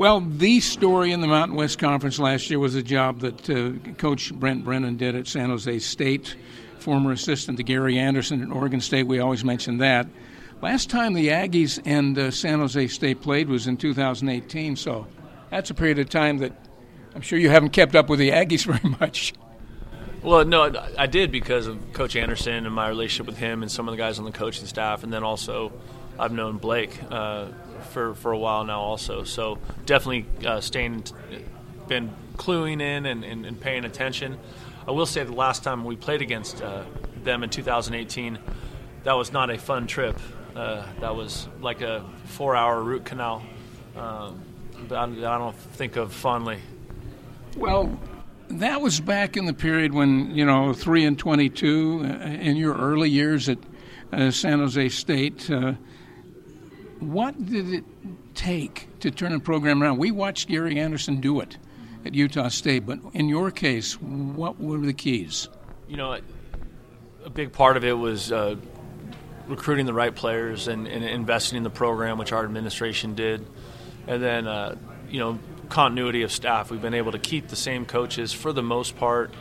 Well, the story in the Mountain West Conference last year was a job that uh, Coach Brent Brennan did at San Jose State, former assistant to Gary Anderson at Oregon State. We always mention that. Last time the Aggies and uh, San Jose State played was in 2018, so that's a period of time that I'm sure you haven't kept up with the Aggies very much. Well, no, I did because of Coach Anderson and my relationship with him and some of the guys on the coaching staff, and then also I've known Blake uh, for for a while now, also. So definitely uh, staying, been cluing in and, and, and, paying attention. I will say the last time we played against uh, them in 2018, that was not a fun trip. Uh, that was like a four-hour root canal. Um, but I, I don't think of fondly. Well, that was back in the period when you know three and twenty-two uh, in your early years at San Jose State. Uh, what did it take to turn a program around? We watched Gary Anderson do it at Utah State, but in your case, what were the keys? You know, a big part of it was uh, recruiting the right players and, and, investing in the program, which our administration did, and then uh, you know continuity of staff. We've been able to keep the same coaches for the most part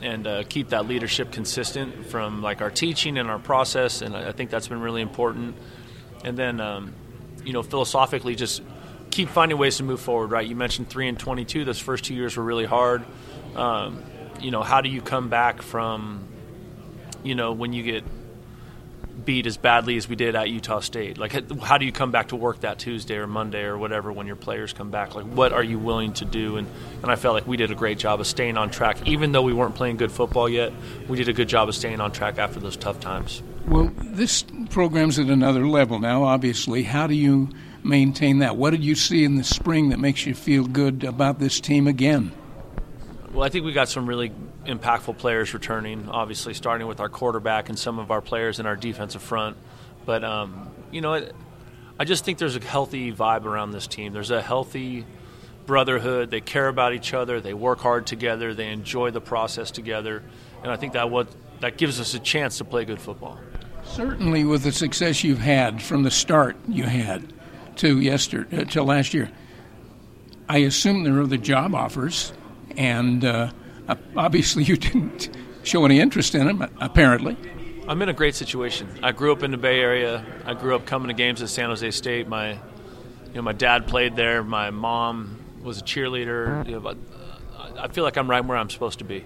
and uh, keep that leadership consistent from like our teaching and our process and I think that's been really important. And then um, you know philosophically just keep finding ways to move forward right? You mentioned 3 and 22 those first two years were really hard. Um, you know how do you come back from you know when you get beat as badly as we did at Utah State? Like, how do you come back to work that Tuesday or Monday or whatever when your players come back? Like, what are you willing to do? And, and I felt like we did a great job of staying on track. Even though we weren't playing good football yet, we did a good job of staying on track after those tough times. Well, this program's at another level now, obviously. How do you maintain that? What did you see in the spring that makes you feel good about this team again? Well, I think we got some really impactful players returning, obviously, starting with our quarterback and some of our players in our defensive front. But, um, you know, I just think there's a healthy vibe around this team. There's a healthy brotherhood. They care about each other. They work hard together. They enjoy the process together. And I think that what that gives us a chance to play good football. Certainly, with the success you've had from the start you had to yesterday uh, to last year, I assume there are the job offers, and uh, uh, obviously, you didn't show any interest in him, apparently. I'm in a great situation. I grew up in the Bay Area. I grew up coming to games at San Jose State. My, you know, my dad played there. My mom was a cheerleader. You know, I feel like I'm right where I'm supposed to be.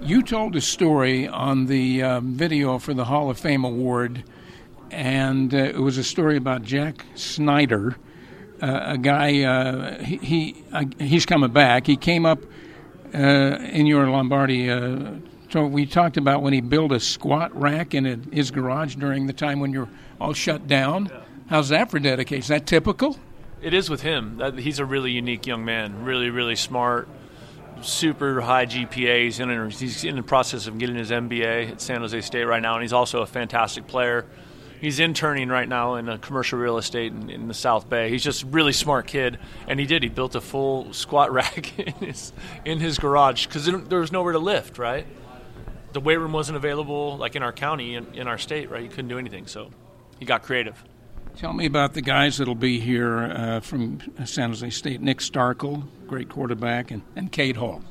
You told a story on the uh, video for the Hall of Fame award, and uh, it was a story about Jack Snyder, uh, a guy. Uh, he, he uh, he's coming back. He came up uh, in your Lombardi. Uh, so we talked about when he built a squat rack in a, his garage during the time when you're all shut down. Yeah. How's that for dedication? Is that typical? It is with him. He's a really unique young man. Really, really smart. Super high GPA. He's in, he's in the process of getting his MBA at San Jose State right now, and he's also a fantastic player he's interning right now in a commercial real estate in, in, the South Bay. He's just a really smart kid, and he did. He built a full squat rack in his in his garage because there was nowhere to lift. Right, the weight room wasn't available like in our county in, in our state. Right, you couldn't do anything, so he got creative. Tell me about the guys that'll be here uh, from San Jose State. Nick Starkel, great quarterback, and, and Cade Hall.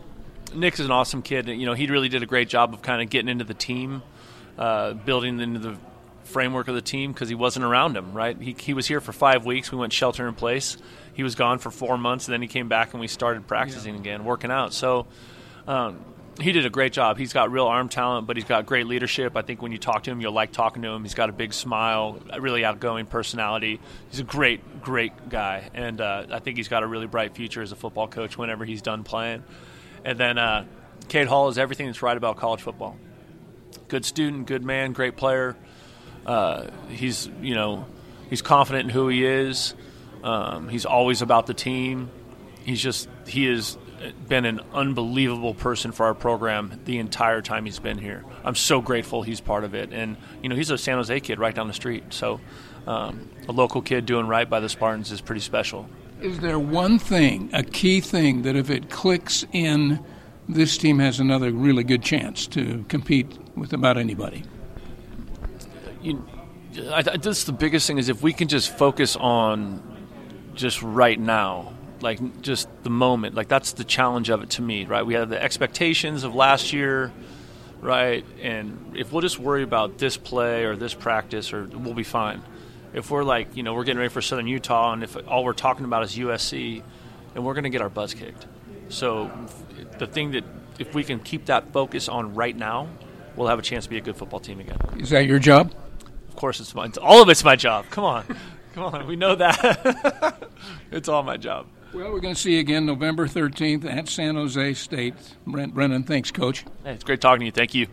Nick's an awesome kid. You know, he really did a great job of kind of getting into the team, uh, building into the framework of the team because he wasn't around him, right? He, he was here for five weeks. We went shelter in place. He was gone for four months, and then he came back and we started practicing yeah. again, working out. So um, he did a great job. He's got real arm talent, but he's got great leadership. I think when you talk to him, you'll like talking to him. He's got a big smile, a really outgoing personality. He's a great, great guy, and uh, I think he's got a really bright future as a football coach whenever he's done playing. And then uh, Cade Hall is everything that's right about college football. Good student, good man, great player. Uh, he's you know he's confident in who he is. Um, he's always about the team. He's just he has been an unbelievable person for our program the entire time he's been here. I'm so grateful he's part of it, and you know he's a San Jose kid right down the street. So um, a local kid doing right by the Spartans is pretty special. Is there one thing, a key thing, that if it clicks in, this team has another really good chance to compete with about anybody? You, I, this the biggest thing is if we can just focus on just right now, like just the moment. Like that's the challenge of it to me, right? We have the expectations of last year, right? And if we'll just worry about this play or this practice, or we'll be fine. If we're like, you know, we're getting ready for Southern Utah, and if all we're talking about is USC, and we're going to get our butts kicked. So the thing that if we can keep that focus on right now, we'll have a chance to be a good football team again. Is that your job? Of course, it's mine. All of it's my job. Come on, come on. We know that. it's all my job. Well, we're going to see you again November 13th at San Jose State. Brent Brennan, thanks, Coach. Hey, it's great talking to you. Thank you.